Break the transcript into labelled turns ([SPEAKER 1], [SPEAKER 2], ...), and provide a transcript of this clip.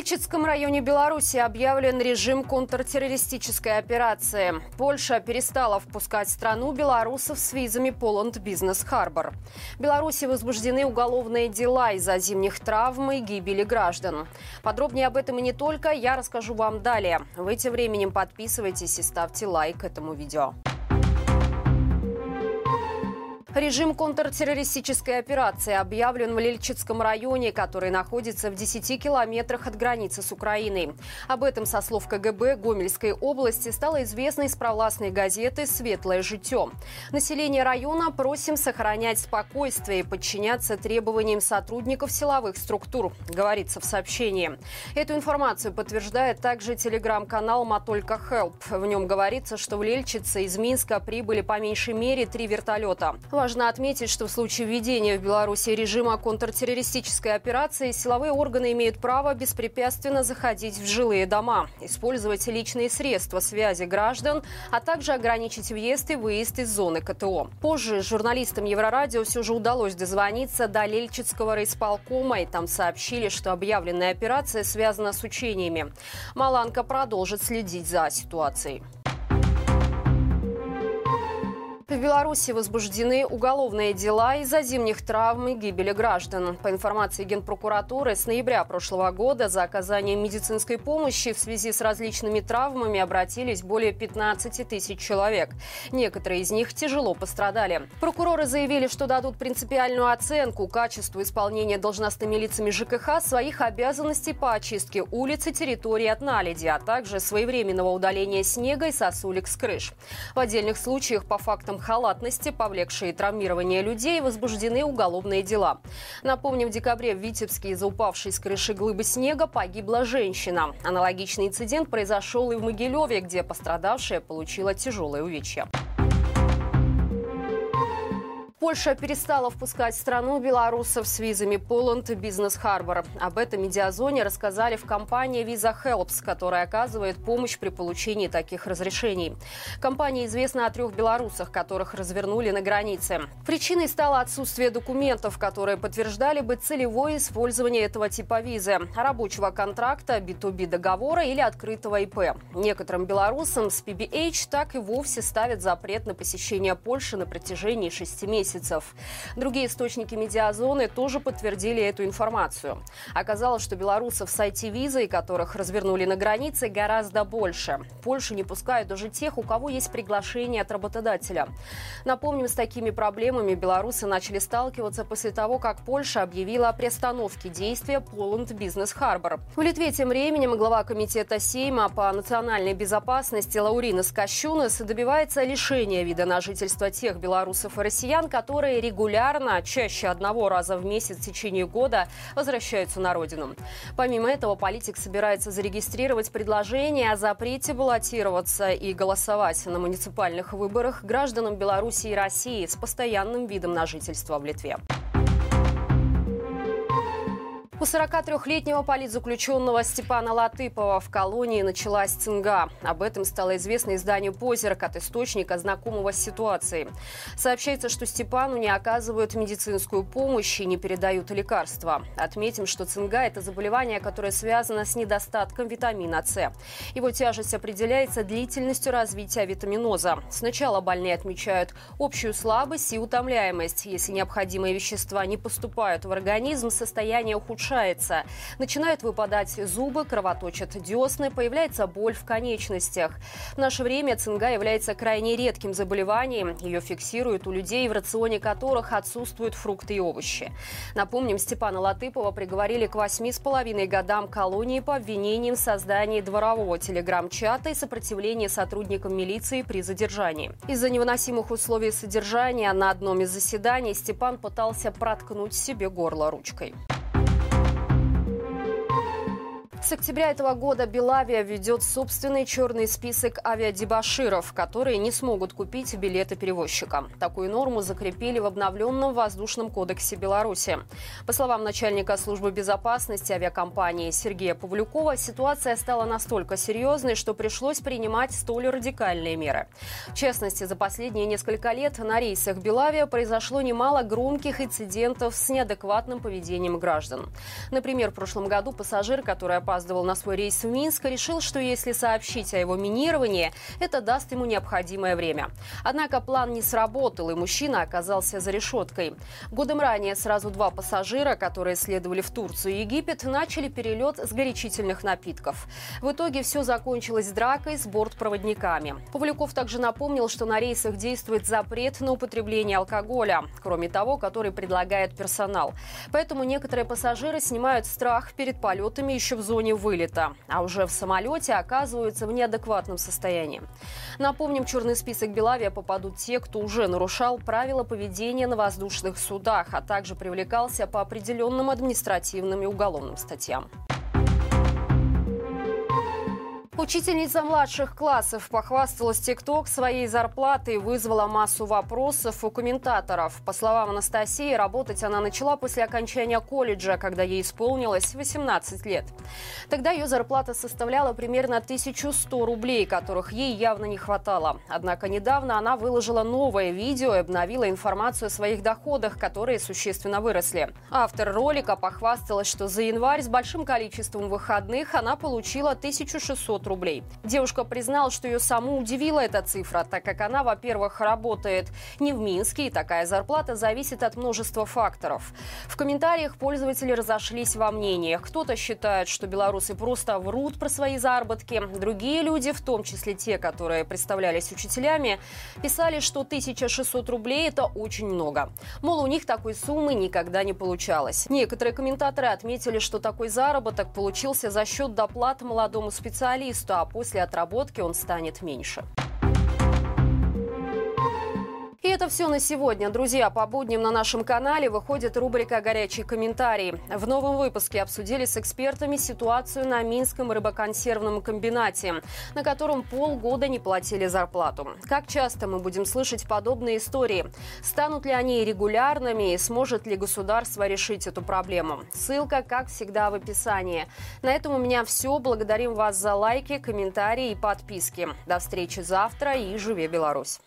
[SPEAKER 1] Лельчицком районе Беларуси объявлен режим контртеррористической операции. Польша перестала впускать в страну белорусов с визами Poland Business Harbor. В Беларуси возбуждены уголовные дела из-за зимних травм и гибели граждан. Подробнее об этом и не только я расскажу вам далее. Вы тем временем подписывайтесь и ставьте лайк этому видео. Режим контртеррористической операции объявлен в Лельчицком районе, который находится в 10 километрах от границы с Украиной. Об этом, со слов КГБ Гомельской области, стало известно из провластной газеты «Светлое житё». Население района просим сохранять спокойствие и подчиняться требованиям сотрудников силовых структур, говорится в сообщении. Эту информацию подтверждает также телеграм-канал «Матолько Хелп». В нем говорится, что в Лельчице из Минска прибыли по меньшей мере три вертолета. Важно отметить, что в случае введения в Беларуси режима контртеррористической операции силовые органы имеют право беспрепятственно заходить в жилые дома, использовать личные средства связи граждан, а также ограничить въезд и выезд из зоны КТО. Позже журналистам Еврорадио все же удалось дозвониться до Лельчицкого райисполкома, и там сообщили, что объявленная операция связана с учениями. Маланка продолжит следить за ситуацией. Беларуси возбуждены уголовные дела из-за зимних травм и гибели граждан. По информации Генпрокуратуры, с ноября прошлого года за оказанием медицинской помощи в связи с различными травмами обратились более 15 тысяч человек. Некоторые из них тяжело пострадали. Прокуроры заявили, что дадут принципиальную оценку качеству исполнения должностными лицами ЖКХ своих обязанностей по очистке улиц и территории от наледи, а также своевременного удаления снега и сосулек с крыш. В отдельных случаях по фактам халатности, повлекшие травмирование людей, возбуждены уголовные дела. Напомним, в декабре в Витебске из-за упавшей с крыши глыбы снега погибла женщина. Аналогичный инцидент произошел и в Могилеве, где пострадавшая получила тяжелое увечье. Польша перестала впускать в страну белорусов с визами Poland Business Harbor. Об этом медиазоне рассказали в компании Visa Helps, которая оказывает помощь при получении таких разрешений. Компания известна о трех белорусах, которых развернули на границе. Причиной стало отсутствие документов, которые подтверждали бы целевое использование этого типа визы – рабочего контракта, B2B договора или открытого ИП. Некоторым белорусам с PBH так и вовсе ставят запрет на посещение Польши на протяжении шести месяцев месяцев. Другие источники медиазоны тоже подтвердили эту информацию. Оказалось, что белорусов с IT-визой, которых развернули на границе, гораздо больше. Польшу не пускают даже тех, у кого есть приглашение от работодателя. Напомним, с такими проблемами белорусы начали сталкиваться после того, как Польша объявила о приостановке действия Poland Business Harbor. В Литве тем временем глава комитета Сейма по национальной безопасности Лаурина Скощунас добивается лишения вида на жительство тех белорусов и россиян, которые регулярно, чаще одного раза в месяц в течение года возвращаются на родину. Помимо этого, политик собирается зарегистрировать предложение о запрете баллотироваться и голосовать на муниципальных выборах гражданам Беларуси и России с постоянным видом на жительство в Литве. У 43-летнего политзаключенного Степана Латыпова в колонии началась цинга. Об этом стало известно изданию «Позерк» от источника, знакомого с ситуацией. Сообщается, что Степану не оказывают медицинскую помощь и не передают лекарства. Отметим, что цинга – это заболевание, которое связано с недостатком витамина С. Его тяжесть определяется длительностью развития витаминоза. Сначала больные отмечают общую слабость и утомляемость. Если необходимые вещества не поступают в организм, состояние ухудшается ухудшается. Начинают выпадать зубы, кровоточат десны, появляется боль в конечностях. В наше время цинга является крайне редким заболеванием. Ее фиксируют у людей, в рационе которых отсутствуют фрукты и овощи. Напомним, Степана Латыпова приговорили к восьми с половиной годам колонии по обвинениям в создании дворового телеграм-чата и сопротивлении сотрудникам милиции при задержании. Из-за невыносимых условий содержания на одном из заседаний Степан пытался проткнуть себе горло ручкой. С октября этого года Белавия ведет собственный черный список авиадебаширов, которые не смогут купить билеты перевозчика. Такую норму закрепили в обновленном воздушном кодексе Беларуси. По словам начальника службы безопасности авиакомпании Сергея Павлюкова, ситуация стала настолько серьезной, что пришлось принимать столь радикальные меры. В частности, за последние несколько лет на рейсах Белавия произошло немало громких инцидентов с неадекватным поведением граждан. Например, в прошлом году пассажир, который опаздывал на свой рейс в Минск, решил, что если сообщить о его минировании, это даст ему необходимое время. Однако план не сработал, и мужчина оказался за решеткой. Годом ранее сразу два пассажира, которые следовали в Турцию и Египет, начали перелет с горячительных напитков. В итоге все закончилось дракой с бортпроводниками. Павлюков также напомнил, что на рейсах действует запрет на употребление алкоголя, кроме того, который предлагает персонал. Поэтому некоторые пассажиры снимают страх перед полетами еще в зоне вылета, а уже в самолете оказываются в неадекватном состоянии. Напомним, в черный список Белавия попадут те, кто уже нарушал правила поведения на воздушных судах, а также привлекался по определенным административным и уголовным статьям. Учительница младших классов похвасталась ТикТок своей зарплатой и вызвала массу вопросов у комментаторов. По словам Анастасии, работать она начала после окончания колледжа, когда ей исполнилось 18 лет. Тогда ее зарплата составляла примерно 1100 рублей, которых ей явно не хватало. Однако недавно она выложила новое видео и обновила информацию о своих доходах, которые существенно выросли. Автор ролика похвасталась, что за январь с большим количеством выходных она получила 1600 рублей. Девушка признала, что ее саму удивила эта цифра, так как она, во-первых, работает не в Минске, и такая зарплата зависит от множества факторов. В комментариях пользователи разошлись во мнениях. Кто-то считает, что белорусы просто врут про свои заработки. Другие люди, в том числе те, которые представлялись учителями, писали, что 1600 рублей – это очень много. Мол, у них такой суммы никогда не получалось. Некоторые комментаторы отметили, что такой заработок получился за счет доплат молодому специалисту специалисту, а после отработки он станет меньше. И это все на сегодня. Друзья, по будням на нашем канале выходит рубрика «Горячие комментарии». В новом выпуске обсудили с экспертами ситуацию на Минском рыбоконсервном комбинате, на котором полгода не платили зарплату. Как часто мы будем слышать подобные истории? Станут ли они регулярными и сможет ли государство решить эту проблему? Ссылка, как всегда, в описании. На этом у меня все. Благодарим вас за лайки, комментарии и подписки. До встречи завтра и живи Беларусь!